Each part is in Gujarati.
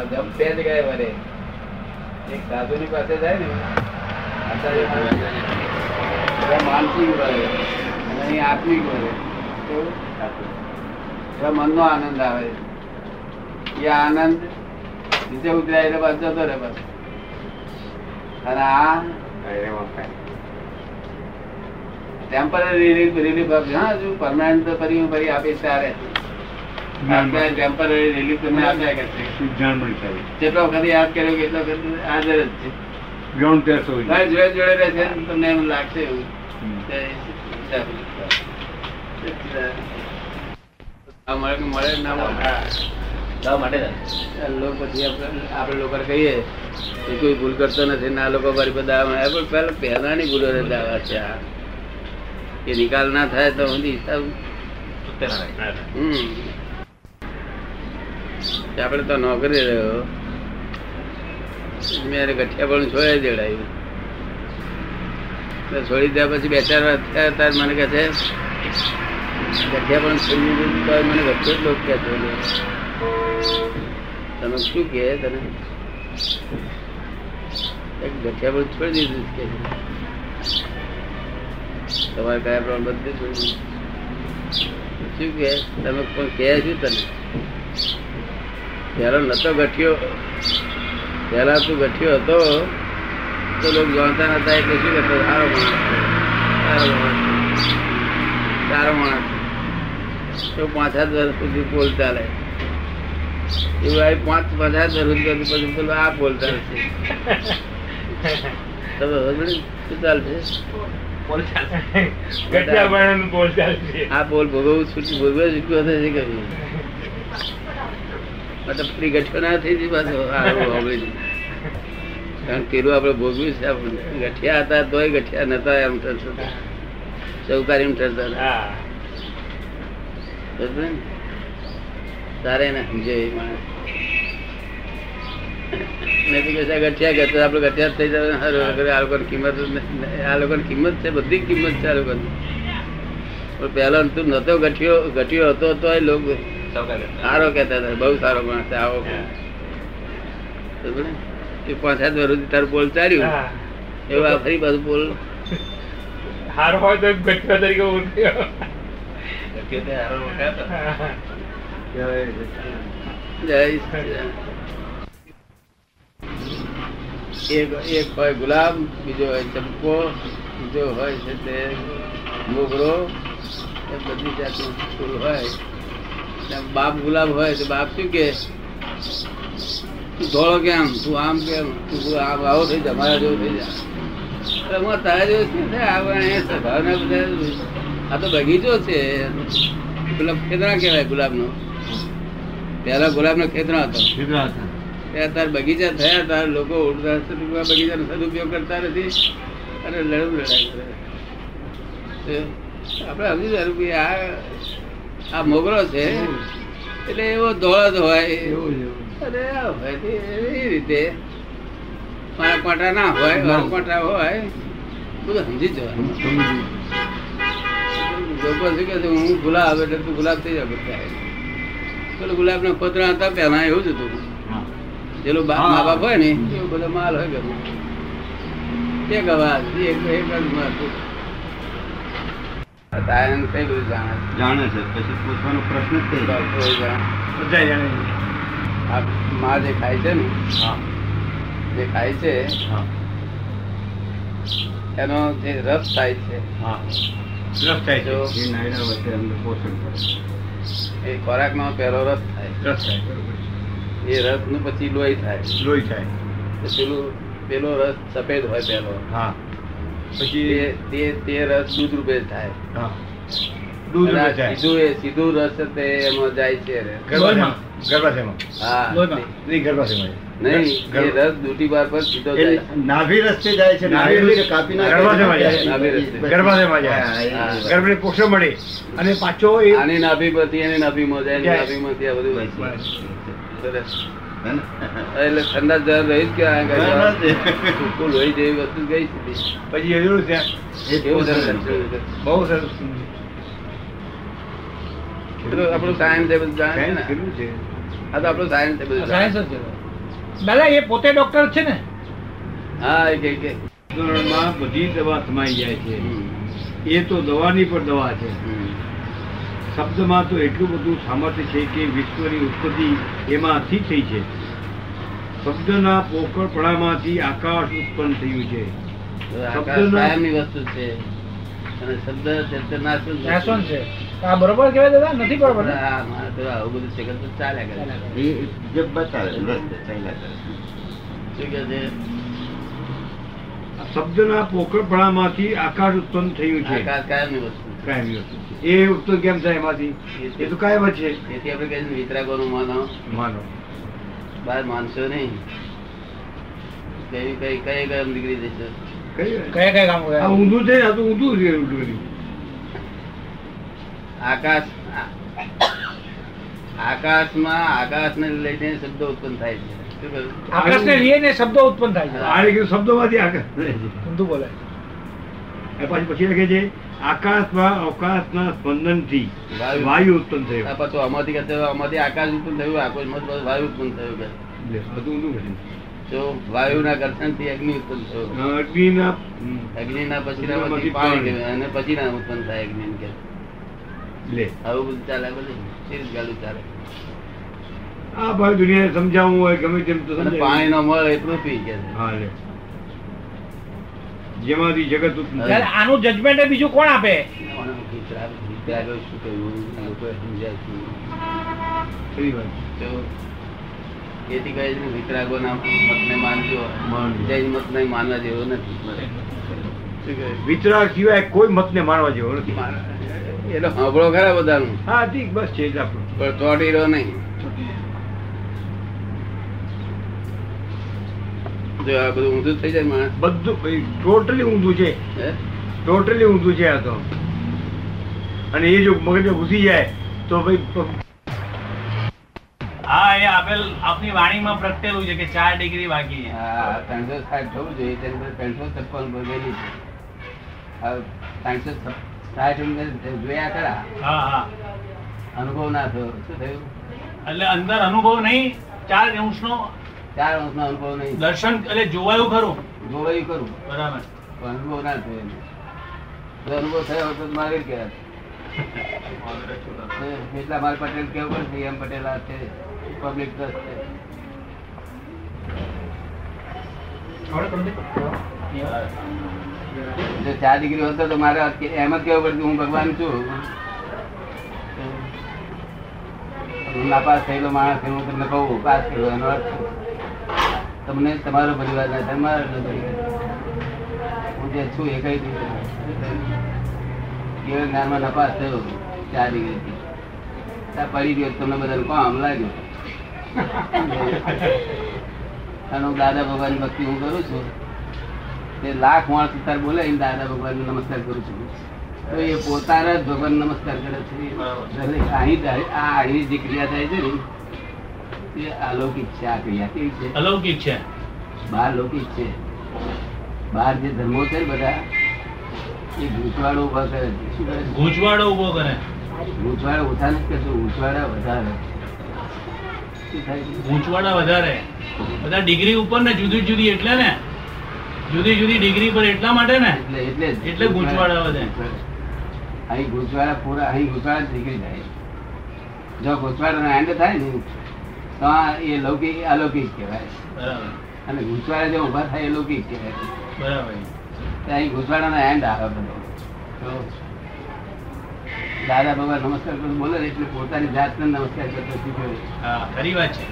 આ જપ બે જગ્યાએ વરે એક સાધુની પાસે જાય ને આચાર્ય માનસિક વરે અને અહીં આત્મિક વરે કેવું? મનનો આનંદ આવે. એ આનંદ નીચે ઉતરાય એટલે બસ જતો રહે બસ અને આ ટેમ્પરરી રિલીફ આપે હા હજુ પરમાનન્ટ ફરી ફરી આપે ત્યારે. ટેમ્પરરી રિલીફ તમને આપ્યા કરશે જેટલો વખત યાદ કર્યો કે એટલો વખત હાજર જ છે. તારે જોડે જોડે રહેશે તમને એમ લાગશે એવું. મળે ના મળે? લાવ માટે ને. આ લોકો પછી આપણે આપણે કહીએ કે કોઈ ભૂલ કરતો નથી ના લોકો મારી બધા મળે પણ પહેલા પહેલાની ભૂલો દાવા છે આ. એ નિકાલ ના થાય તો હું હમ. આપણે તો નોકરી રહ્યો. મેં ગઠિયા પણ છોડી દેવડાયું. છોડી દીધા પછી બે ચાર વાર થયા તાર મને કહે છે, ગઠિયા પણ છોડી દીધું તો મને ગઠિયો જ લોકો કહેતો તમે શું કહે તને? ગઠિયા પણ છોડી દીધું કે તમારે કયા પ્રમાણ બધું છોડી શું કહે? તમે પણ કહે છું તને? પેલો નતો ગઠિયો. પેલા તું ગઠિયો હતો તો લોકો જાણતા નતા એટલે શું કરતો? સારો માણસ સારો માણસ તો પાંચ સાત વર્ષ સુધી પોલ ચાલે એવું આવી પાંચ પાંચ સાત વર્ષ પછી પેલો આ પોલ છે તમે હજુ શું ચાલશે? ચાલે. આ બોલ ભોગવવું છૂટું ભોગવે છૂટું હશે કभी મતલબ ગઠિયો ના થઈ જાય પાછો. કારણ પેલું આપણે ભોગવ્યું છે આપણે. ગઠિયા હતા તોય ગઠિયા નતા એમ ઠરતા ચૌકારી એમ ઠરતા? તારે ને સમજે એ માણસ. નહીં તો ગઠિયા કરતો આપણે ગઠિયા થઈ જાય આ લોકોની કિંમત નથી. આ લોકોની કિંમત છે બધી કિંમત છે આ લોકોની. પહેલા તું નતો ગઠિયો ગઠિયો હતો તોય લોકો સૌકાર કરતા. સારો કેતા હતા બહુ સારો માણસ છે, આવો એ પાંચ સાત વર્ષ તારું બોલ ચાલ્યું. એવું આ ફરી પાછું બોલ. હારો હોય તો ગઠિયો તરીકે ઓળખ્યો એક એક હોય ગુલાબ બીજો હોય ચંપો બીજો હોય છે તે મોગરો. એ બધી જાતનું ફૂલ હોય. બાપ ગુલાબ હોય તો બાપ શું કે? તું ધોળો કેમ? તું આમ કેમ? તું આમ આવો થઈ જા મારા જેવું થઈ જા. હું તારા જેવો છે આ સ્વભાવના બધા આ તો બગીચો છે. ગુલાબ ખેતરા કહેવાય ગુલાબનો. પહેલા ગુલાબનો ખેતરા હતો. ત્યાં તાર બગીચા થયા તાર લોકો ઉડતા બગીચાનો સદુપયોગ કરતા નથી અને લડવું લડાઈ કરે. આપણે સમજી કે આ આ મોગરો છે. એટલે એવો ધોળો જ હોય. તે એવી રીતે. કોટા ના હોય કોટા હોય. બધું સમજી જવાનું. લોકો શું કે હું ગુલાબ એટલે તું ગુલાબ થઈ જાય બધા. પેલું ગુલાબ ના ખોતરા હતા પહેલા એવું જ હતું. જેનું બાપ મા બાપ હોય ને એવો બધો માલ હોય ગયો એક અવાજ એક એક જ માલ કઈ બધું જાણે છે. જાણે છે. પછી પૂછવાનો પ્રશ્ન જ થઈ જાય. માં જે ખાય છે ને જે ખાય છે એનો જે રસ થાય છે રસ થાય છે. જો વચ્ચે અમને પોષણ એ ખોરાક નો પહેલો રસ થાય. રસ થાય એ રસનું પછી લોહી થાય. લોહી થાય. તો પેલું પેલો રસ સફેદ હોય પેલો. હા. પછી તે તે રસ દૂધ રૂપે થાય. હા. દૂધ અને રૂપે થાય સીધું એ સીધું રસ તે એમાં જાય છે ગર્ભાશયમાં ગર્ભાશયમાં હા. નહીં ગર્ભાશયમાં નહીં એ રસ દૂધી બાર પર સીધો જાય નાભી રસ્તે જાય છે નાભી રસ્તે કાપી નાખે ગર્ભાશયમાં જાય. નાભી રસ્તે. ગર્ભાશયમાં જાય. ગર્ભને પોષણ મળે. અને પાછો એ આની નાભી પરથી એની નાભીમાં જાય નાભીમાંથી આ બધું. સરસ. એટલે ઠંડા જળ રહી જ કે આ બરાબર કઈ છે. ચોખ્ખું લોહી જેવી વસ્તુ ગઈ. પછી એવું છે. બહુ સરસ આપણું સાયન્સ એ બધું જાણે છે સાયન્સ કેટલું છે? આ તો આપણું સાયન્સ એ સાયન્સ જ છે. દાદા એ પોતે ડોક્ટર છે ને. હા એ કે કે. માં બધી દવા સમાઈ જાય છે. એ તો દવાની પણ દવા છે. હમ. શબ્દમાં તો એટલું બધું સામર્થ્ય છે કે વિશ્વની ઉત્પત્તિ એમાંથી થઈ છે. શબ્દના પોકળપણામાંથી આકાશ ઉત્પન્ન થયું છે. તો આકાશ શબ્દના- કાયમની વસ્તુ છે. અને શબ્દ વસ્તુ છે. આ બરોબર કહેવાય દાદા? નથી બરોબર હા, મારે તો આવું બધું છે તો ચાલ્યા કરે એ જે બતાવે ચાલ્યા કરે શું કે શબ્દના પોકળપણામાંથી આકાશ ઉત્પન્ન થયું છે. આકાશ કાયમની વસ્તુ કાયમી વસ્તુ છે. એ ઉત્પન્ન કેમ થાય એમાંથી? એ તો કાયમ જ છે. તેથી આપણે કહીએ વિતરાગોનું માનો માનો બહાર માનશો નહીં. કઈ કઈ કઈ ગરમ નીકળી જશે કયા કયા કામ ઊંધું છે ને આ તો ઊંધું છે આકાશ આકાશમાં આકાશને લઈને શબ્દો ઉત્પન્ન થાય છે. આકાશને લઈને શબ્દો ઉત્પન્ન થાય છે. કીધું શબ્દોમાંથી આકાશ ઊંધું બોલે એ પછી પછી લખે છે આકાશમાં અવકાશના સ્પંદનથી વાયુ. ઉત્પન્ન થયો. પાછું આમાંથી કહેતો આમાંથી આકાશ ઉત્પન્ન થયું આકાશમાં વાયુ ઉત્પન્ન થયો કે. બધું ઊંધું કર્યું. તો વાયુના ઘર્ષણથી અગ્નિ ઉત્પન્ન થયો. અગ્નિના અગ્નિના પછીના પછી પાણી અને પછીના ઉત્પન્ન થાય અગ્નિ કે. લે આવું બધું ચાલે બધું. સીરીઝ ગાલું ચાલે. આ ભાઈ દુનિયાને સમજાવવું હોય ગમે તેમ તો પાણી ન મળે એટલું પૃથ્વી કે. હા લે. જેમાંથી જગત ઉત્પન્ન આનું જજમેન્ટ બીજું કોણ આપે? અને વિતરાગો શું કહ્યું લોકોએ સમજ્યા શું ખરી વાત. તો એથી કહે છે વિતરાગો ના મતને માનજો. જૈન મત નહીં માનવા જેવો નથી. વિતરાગ સિવાય કોઈ મતને માનવા જેવો નથી. એનો સાંભળો ખરા બધાનું? હા ઠીક બસ છે જ આપણું પણ ચોટી રહ્યો નહીં. જો આ બધું ઊંધું થઈ જાય માણસ. બધું ટોટલી ઊંધું છે? ટોટલી ઊંધું છે આ તો. અને એ જો મગજ ઘૂસી જાય તો ભાઈ હા એ આપેલ આપની વાણીમાં પ્રગટેલું છે કે ચાર ડિગ્રી બાકી હા ત્રણસો સાઠ થવું જોઈએ તેની પર ત્રણસો છપ્પન પર છે. ત્રણસો સાઠ જોયા ખરા? હા હા. અનુભવ ના થયો. શું થયું? એટલે અંદર અનુભવ નહીં ચાર અંશનો ચાર વર્ષનો અનુભવ નહીં. દર્શન એટલે જોવાયું ખરું? જોવાયું ખરું. બરાબર. અનુભવ ના થયો. જો અનુભવ થયો તો મારે કહેવાય. એટલા માર પટેલ કેવું પડશે એમ પટેલ આ છે પબ્લિક ટ્રસ્ટ છે. જો ચાર ડિગ્રી હોત તો મારે એમ જ કેવું પડતું હું ભગવાન છું. હું નાપાસ થયેલો માણસ હું તમને કહું પાસ થયો એનો અર્થ? તમને તમારો પરિવાર ના થાય મારો પરિવાર હું જે છું એ કઈ કેવળ જ્ઞાનમાં નપાસ થયો ચાર ડિગ્રીથી ત્યાં પડી ગયો તમને બધાને કામ લાગ્યું અને દાદા ભગવાન ભક્તિ હું કરું છું. તે લાખ માણસ તાર બોલે દાદા ભગવાન નમસ્કાર કરું છું. તો એ પોતાના જ ભગવાન નમસ્કાર કરે છે. આ અહીં જે ક્રિયા થાય છે ને તે અલૌકિક છે આ ક્રિયા કેવી છે? અલૌકિક છે. બહાર લૌકિક છે. બહાર જે ધર્મો છે બધા એ ગૂંચવાડો ઊભા કરે છે. શું કરે છે? ગૂંચવાડો ઊભો કરે. ગૂંચવાડા ઓછા નથી કરતું ગૂંચવાડા વધારે. શું થાય છે? ગૂંચવાડા વધારે. બધા ડિગ્રી ઉપર ને જુદી જુદી એટલે ને? જુદી જુદી ડિગ્રી પર એટલા માટે ને? એટલે એટલે. એટલે ગૂંચવાડા વધે. અહીં ગૂંચવાડા પૂરા અહીં ગૂંચવાડા નીકળી જાય. જો ગૂંચવાડાનો એન્ડ થાય ને તો આ એ લૌકિક અલૌકિક કહેવાય અને ઘૂંચવાડા જે ઊભા થાય એ લૌકિક કહેવાય બરાબર. ત્યાં અહીં એન્ડ આવે બધો. દાદા ભગવાન નમસ્કાર કરતો બોલે એટલે પોતાની જાતને નમસ્કાર કરતો શીખ્યો ખરી વાત છે.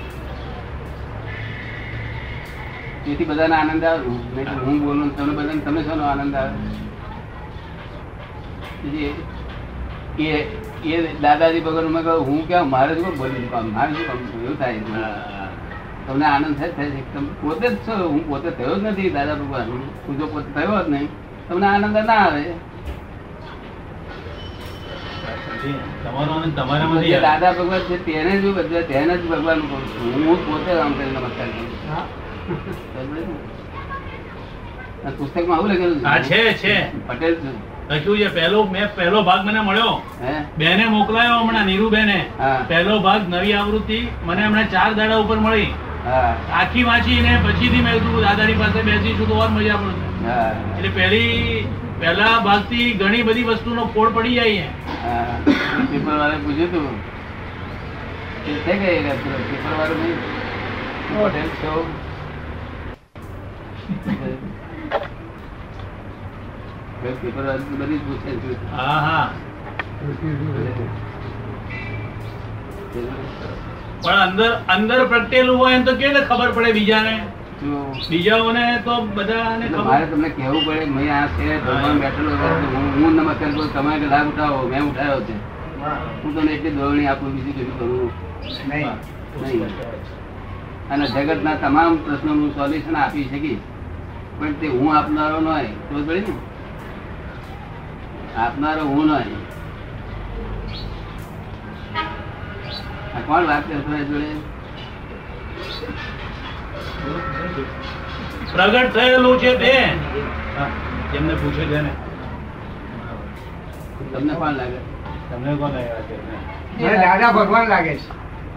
તેથી બધાને આનંદ આવે. નહીં હું બોલું તમને બધાને તમે શોનો આનંદ આવે? એ એ દાદાજી ભગવાન મેં કહ્યું હું ક્યાં? મારે શું બોલી કામ મારે શું કામ? એવું થાય તમને આનંદ થાય થાય છે. તમે પોતે જ છો. હું પોતે થયો જ નથી દાદા ભગવાન. હું જો પોતે થયો જ નહીં. તમને આનંદ ના આવે. દાદા ભગવાન છે તેને જ બધા તેને જ ભગવાન હું પોતે આમ કરી નમસ્કાર કરું પુસ્તકમાં આવું લખેલું છે છે. પટેલ છું. લખ્યું છે પહેલો મેં પહેલો ભાગ મને મળ્યો. બેને મોકલાયો હમણાં નીરુ બેને પહેલો ભાગ નવી આવૃત્તિ મને હમણાં ચાર દાડા ઉપર મળી. આખી વાંચી ને પછીથી મેં કીધું દાદાની પાસે બેસીશું તો ઓર મજા પડશે. એટલે પહેલી પહેલા ભાગથી ઘણી બધી વસ્તુનો ફોડ પડી જાય. પેપર વાળાએ પૂછ્યું પેલો પેપર વાળું નહીં બધી પૂછે છે હા પણ અંદર અંદર પ્રગટેલું હોય એમ તો કેને ખબર પડે બીજાને? બીજાઓને તો બધાને મારે તમને કહેવું પડે મેં આ છે ભગવાન બેઠેલો હું હું નમસ્કાર કરું તમારે લાભ ઉઠાવો મેં ઉઠાવ્યો છે. હું. તમને એટલી દોરણી આપું બીજું કશું કરું. નહીં. અને જગતના તમામ પ્રશ્નોનું સોલ્યુશન આપી શકીશ. પણ તે હું આપનારો નહીં તો પડે ને. આપનારો હું નહીં. આ કોણ વાત કરતો હોય જોડે? પ્રગટ થયેલું છે તે. જેમને પૂછે છે ને. તમને કોણ લાગે? તમને કોણ લાગે છે? દાદા ભગવાન લાગે છે.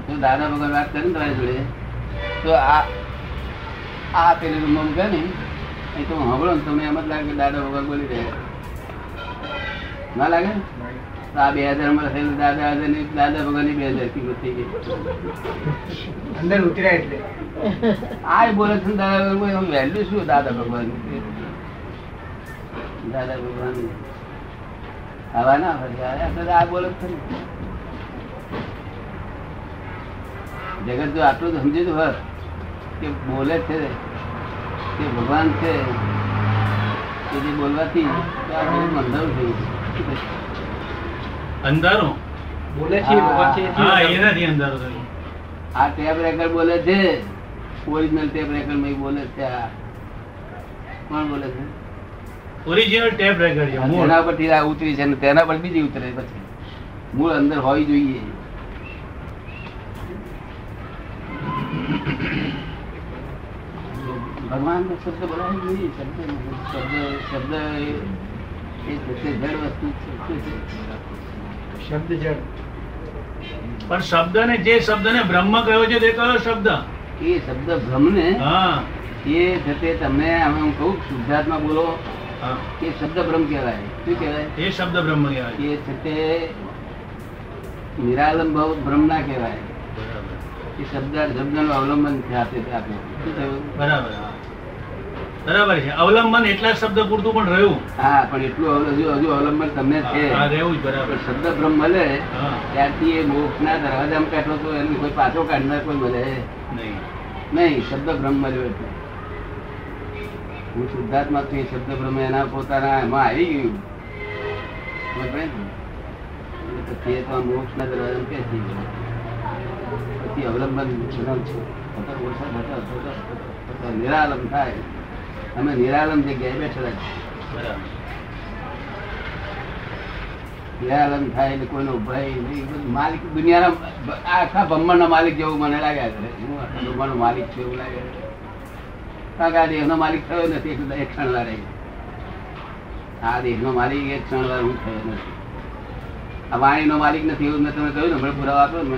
તો દાદા ભગવાન વાત કરે ને તમારી જોડે તો આ આ પેલી રૂમમાં મૂકે ને એ તો હું સાંભળો ને તમને એમ જ લાગે દાદા ભગવાન બોલી રહ્યા. ના લાગે ને? તો આ બે હજારમાં થયેલું દાદા હજારની દાદા ભગવાનની બે હજાર કિંમત થઈ. ગઈ અંદર ઉતર્યા એટલે. આ એ બોલે છે ને દાદા ભગવાન વેલ્યુ શું દાદા ભગવાન દાદા ભગવાન હવા ના ફરી આ તો આ બોલે જ ખરી. જગત જો આટલું જ સમજ્યું હોત કે બોલે છે કે ભગવાન છે કે જે બોલવાથી તો આ બધું અંધારું થયું અંધારું? બોલે છે હા. એનાથી અંધારું થયું. આ ટેપ રેકર્ડ બોલે છે. ઓરિજિનલ ટેપ રેકર્ડમાં બોલે છે આ. કોણ બોલે છે? ઓરિજિનલ ટેપ રેકર્ડ છે મૂળ. તેના પરથી આ ઉતરી છે ને તેના પર બીજી ઉતરે પછી. મૂળ અંદર હોવી જોઈએ. ભગવાન શબ્દ બોલાવી જોઈએ. શબ્દ શબ્દ શબ્દ એ- શબ્દ પોતે જડ વસ્તુ છે શબ્દ જળ પણ શબ્દને જે શબ્દને બ્રહ્મ કયો છે તે કયો શબ્દ? એ શબ્દ ભ્રમને હા. એ જતે તમે અમે હું કહું શુદ્ધાર્થમાં બોલો. એ શબ્દ બ્રહ્મ કહેવાય. શું કહેવાય? એ શબ્દ બ્રહ્મ કહેવાય. એ છતે નિરાલંબ બ્રહ્મ ના કહેવાય. બરાબર. એ શબ્દ શબ્દનું અવલંબન છે આપે આપે શું થયું? બરાબર. બરાબર છે. અવલંબન એટલા શબ્દ પૂરતું પણ રહ્યું. હા પણ એટલું હજુ હજુ અવલંબન તમને છે. રહેવું જ બરાબર. શબ્દ બ્રહ્મ મળે ત્યારથી એ મોક્ષ ના દરવાજામાં કાઢો તો એમ કોઈ પાછો કાઢનાર કોઈ મળે. નહીં. નહીં શબ્દ બ્રહ્મ મળ્યો એટલે. હું શુદ્ધાત્મા છું એ શબ્દ બ્રહ્મ એના પોતાના એમાં આવી ગયું. ને? પછી એ તો આ દરવાજા કે બેસી ગયો? પછી અવલંબન બધા છે. નિરાલંબ થાય. અમે નિરાલમ જગ્યાએ બેઠેલા છીએ. નિરાલમ થાય એટલે કોઈનો ભય નહીં માલિક દુનિયાના આખા બ્રહ્માંડનો માલિક જેવું મને લાગ્યા કરે હું આખા બ્રહ્માંડનો માલિક છું એવું લાગે કારણ કે દેહનો માલિક થયો નથી એક એક ક્ષણ વાર આ દેહનો માલિક એક ક્ષણ વાર હું થયો નથી. આ વાણીનો માલિક નથી એવું મેં તમે કહ્યું ને હમણાં પુરાવા આપ્યો ને.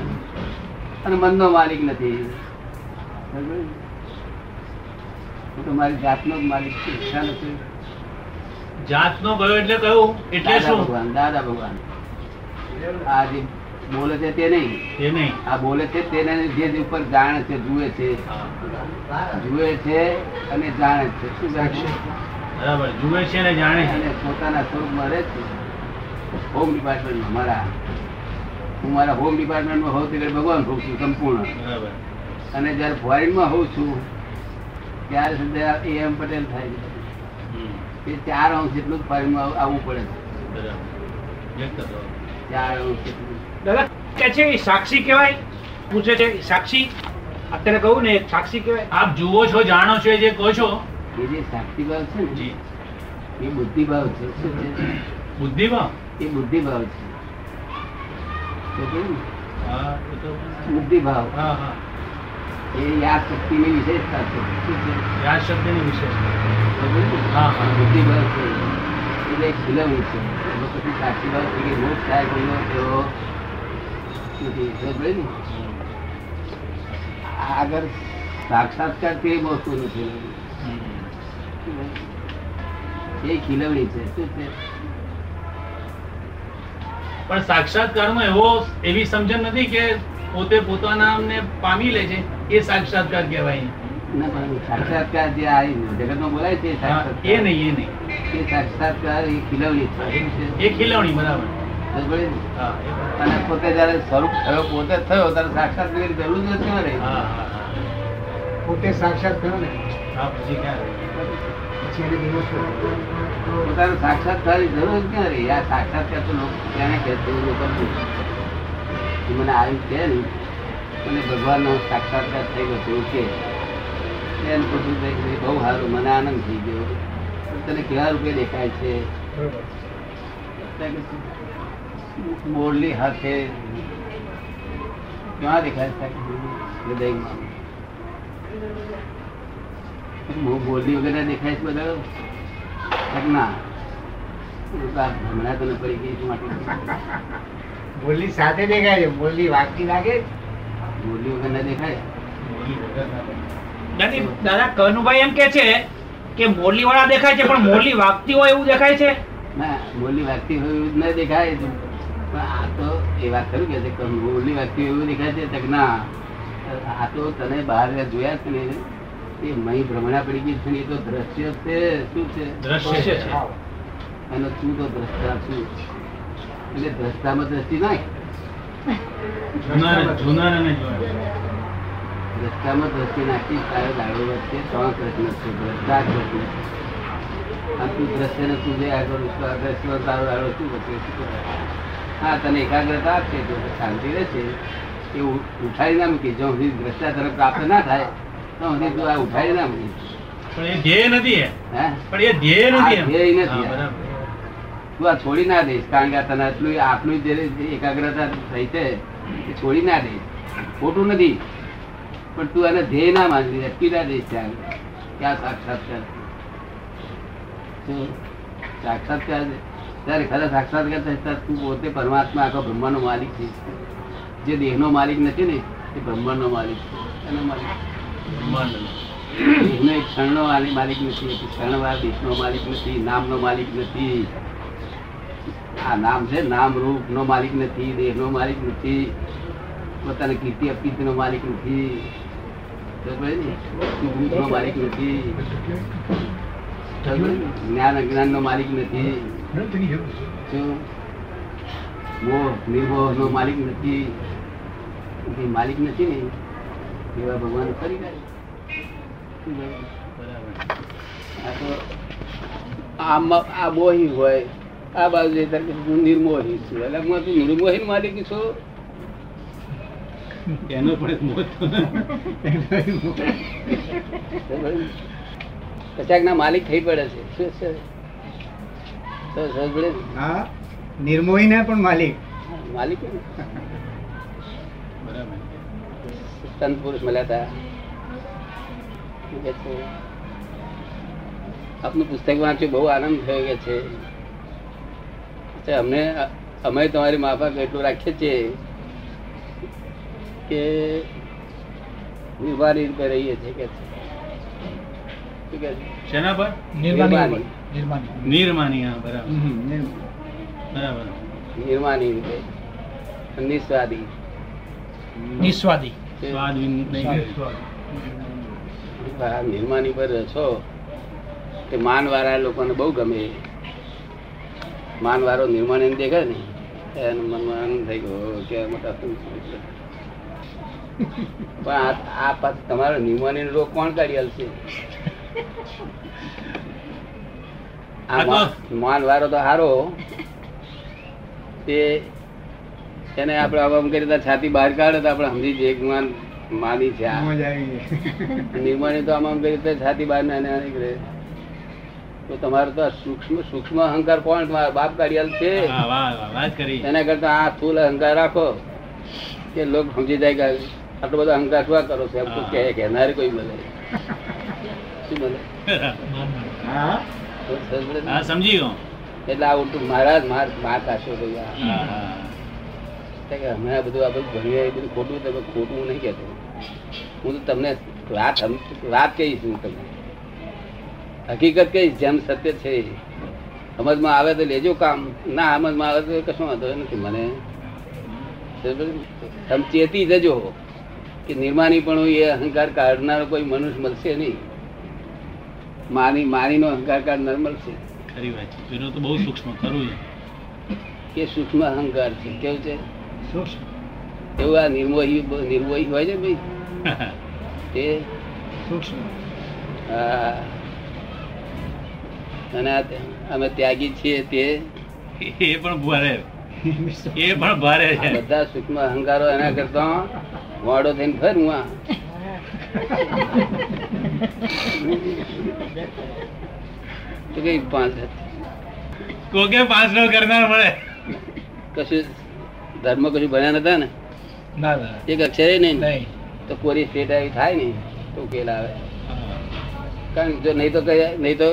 અને મનનો માલિક નથી? હું તો મારી જાતનો જ માલિક છું ખ્યાલ નથી જાતનો ગયો એટલે કયું? એટલે શું? ભગવાન દાદા ભગવાન. આ જે બોલે છે તે નહીં. તે નહીં. આ બોલે છે તેને જે ઉપર જાણે છે જુએ છે. જુએ છે અને જાણે છે. શું જાણે? બરાબર જુએ છે ને જાણે છે. પોતાના સ્વરૂપમાં રહે છે. હોમ ડિપાર્ટમેન્ટમાં મારા. હું મારા હોમ ડિપાર્ટમેન્ટમાં હોઉં ત્યારે ભગવાન હોઉં છું સંપૂર્ણ. બરાબર. અને જ્યારે ફોરેનમાં હોઉં છું ત્યારે સુધી એ એમ પટેલ થાય છે. એ ચાર અંશ જેટલું જ ફોરેનમાં આવવું પડે છે. ચાર અંશ જેટલું. દાદા કે છે એ સાક્ષી કહેવાય? પૂછે છે સાક્ષી? અત્યારે કહું ને સાક્ષી કહેવાય? આપ જુઓ છો જાણો છો એ જે કહો છો? એ જે સાક્ષી ભાવ છે ને જી. એ બુદ્ધિ ભાવ છે. શું છે? બુદ્ધિમાં એ બુદ્ધિ ભાવ છે. તો કેવું ને? હા એ તો બુદ્ધિ ભાવ હા હા. એ યાદ શક્તિની વિશેષતા છે. યાદ શબ્દની વિશેષતા. તો કેવું ને? હા હા. બુદ્ધિ છે. એટલે એક ફિલ્મ છે. એમાં પછી સાક્ષી છે કે મોક્ષ થાય કોઈનો એવો નથી? આગળ સાક્ષાત્કાર તે વસ્તુ નથી એ ખીલવણી છે. શું છે? પણ સાક્ષાત્કારમાં એવો એવી સમજણ નથી કે પોતે પોતાના પામી લે છે. એ સાક્ષાત્કાર કહેવાય. સાક્ષાત્કાર જે આ જગતમાં બોલાય છે એ સાક્ષાત્કાર. એ નહીં એ નહીં. એ સાક્ષાત્કાર એ ખીલવણી છે. એ ખીલવણી બરાબર. અને પોતે જયારે સ્વરૂપ થયો પોતે થયો ત્યારે સાક્ષાત જરૂર જ નથી ને. હા હા હા. પોતે સાક્ષાત કરો ને. પછી એને સાક્ષાત થવાની જરૂર જ ક્યાં રહી આ સાક્ષાત્કાર તો લોકો તેને? એ મને આવી છે ને. મને ભગવાનનો સાક્ષાત્કાર થઈ ગયો એવું કે એને પૂછ્યું ભાઈ બહુ સારું મને આનંદ થઈ ગયો. તને કેવા રૂપે દેખાય છે? મોરલી હાથે ક્યાં દેખાય છે? હૃદયમાં બોલી વગેરે દેખાય છે બધા? ના. હમણાં તને પડી ગઈ માટે. બોલી સાથે દેખાય છે બોલી વાગતી લાગે? મોરલી વગર ના દેખાય દાદી કનુભાઈ એમ કે છે કે મોરલી વાળા દેખાય છે પણ મોરલી વાગતી હોય એવું દેખાય છે? ના મોરલી વાગતી હોય એવું ન દેખાય. પણ આ તો એ વાત ખરું કે છે મોરલી વાગતી હોય એવું દેખાય છે તો ના. આ તો તને બહાર જોયા છે ને એ મહી ભ્રમણા પડી ગઈ છે ને એ તો દ્રશ્ય છે. શું છે? દ્રશ્ય છે. અને તું તો દ્રષ્ટા છું એટલે દ્રષ્ટામાં દ્રષ્ટિ નાખ. જુનાર જુનાર અને જોનાર. દ્રષ્ટામાં દ્રષ્ટિ નાખી તારે દાડો વચ્ચે ત્રણ પ્રશ્ન છે દ્રષ્ટા પ્રશ્ન અને તું દ્રશ્ય ને તું જે આગળ દ્રશ્ય તારો દાડો શું બચે હા તને એકાગ્રતા આપશે તો શાંતિ રહેશે. એ ઉઠાડી ના મૂકી જો સુધી દ્રષ્ટા તરફ પ્રાપ્ત ના થાય તો સુધી તું આ ઉઠાડી ના મૂકી. પણ એ ધ્યેય નથી પણ એ ધ્યેય નથી ધ્યેય નથી. તું આ છોડી ના દઈશ કારણ કે તને આટલું આટલું જે એકાગ્રતા થઈ છે એ છોડી ના દઈશ. ખોટું નથી. પણ તું આને ધ્યેય ના માનવી અટકી ના દઈશ ત્યાં ક્યાં સાક્ષાત્કાર? સાક્ષાત્કાર ત્યારે ખરા સાક્ષાત્કાર થતા તું પોતે પરમાત્મા આખો બ્રહ્માનો માલિક છે. જે દેહનો માલિક નથી ને એ બ્રહ્માંડનો માલિક છે. એનો માલિક. બ્રહ્માંડ. દેહનો એક ક્ષણનો માલિક માલિક નથી એક ક્ષણવાર દેશનો માલિક નથી નામનો માલિક નથી. આ નામ છે, નામ રૂપ નો માલિક નથી દેહ નો માલિક નથી, પોતાની કીર્તિ અપકીર્તિ નો માલિક નથી ને? માલિક નથી? જ્ઞાન અજ્ઞાન નો માલિક નથી? મોહ નિર્મોહ નો માલિક નથી માલિક નથી ને, એવા ભગવાન ફરી ગયા આ મોહી હોય આ બાજુ હું નિર્મોહી છું. એટલે હું તું નિર્મોહી માલિક છું? એનો પણ. કચાક ના માલિક થઈ પડે છે. શું? હા નિર્મોહી ના પણ માલિક. માલિક સંત પુરુષ મળ્યા હતા આપનું પુસ્તક વાંચ્યું બહુ આનંદ થયો કે છે. અમને અમે તમારી માફક એટલું રાખીએ છીએ કે નિર્વાણી રૂપે રહીએ છીએ કે? શેના પર? નિર્માની. નિર્માની હા બરાબર. બરાબર. નિર્માની રૂપે નિસ્વાદી. નિસ્વાદી. સ્વાદ વિન- નહીં આ નિર્માની પર છો. તે માન વાળા લોકોને બહુ ગમે. માન વાળો નિર્માણ દેખાય ને એનું મનમાં આનંદ થઈ ગયો. કે મોટા પણ આ આ તમારો નિર્માની રોગ કોણ કાઢી આ તો- માન વાળો તો હારો. તે એને આપણે આમ આમ કરી છાતી બહાર કાઢે તો આપણે સમજી જઈએ કે માન માની છે નિર્માણી તો આમ આમ કરી છાતી બહાર ના ના નીકળે. તો તમારો તો આ સૂક્ષ્મ સૂક્ષ્મ અહંકાર કોણ? તમારા બાપ કાઢિયાલ છે. હા, વાહ વાહ વાત કરી. એના કરતા આ સ્થૂલ અહંકાર રાખો કે લોક સમજી જાય કે આટલો બધો અહંકાર શું કરો છો? એમ તો કહે કહેનારે કોઈ બોલે શું બોલે તો સમજે ને? હા સમજી ગયો. એટલે આ ઉલટું મહારાજ માર માર કાશો ભાઈ અમે આ બધું આ બધું ભણીએ એ બધું ખોટું તમે ખોટું નહીં કહેતો. હું તો તમને વાત વાત કહીશ હું તમને. હકીકત કઈ? જેમ સત્ય છે સમજમાં આવે તો લેજો કામ. ના સમજમાં આવે તો કશું વાંધો નથી મને. તમે ચેતી જજો કે નિર્માની પણ એ અહંકાર કાઢનારો કોઈ મનુષ્ય મળશે નહીં. માની માનીનો અહંકાર કાઢનાર મળશે. ખરી વાત છે. તો બહુ સૂક્ષ્મ ખરું એ. સૂક્ષ્મ અહંકાર છે? કેવું છે? સૂક્ષ્મ એવું આ નિર્મોહી નિર્મોહી હોય છે ભાઈ? તે સૂક્ષ્મ હા. અને અમે ત્યાગી છીએ તે. એ પણ ભારે. એ પણ ભારે છે. બધા સૂક્ષ્મ અહંકારો એના કરતા વાડો થઈને ફરું આ. તો કઈ પાંચ કોકે પાંચ નો કરનાર મળે? કશું ધર્મ કશું ભણ્યા નતા ને? ના ના. એક અક્ષરે નહીં તો કોરી સ્ટેટ આવી થાય ને? તો ઉકેલ આવે. કારણ જો નહીં તો નહીં તો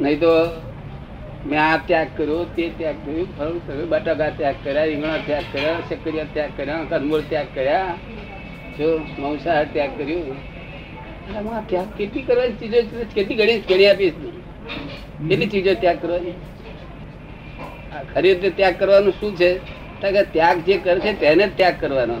નહીં તો મેં આ ત્યાગ કર્યો, તે ત્યાગ કર્યું, ફળ કર્યું બટાકા ત્યાગ કર્યા, રીંગણા ત્યાગ કર્યા શક્કરિયા ત્યાગ કર્યા કંદમૂળ ત્યાગ કર્યા. જો મંસાહાર ત્યાગ કર્યું. આમાં ત્યાગ કેટલી કરવાની ચીજો છે? કેટલી ઘડી કરી આપીશ કેટલી ચીજો ત્યાગ કરવાની? ખરી રીતે ત્યાગ કરવાનું શું છે? ત્યાગ જે કરે છે તેને ત્યાગ કરવાનો.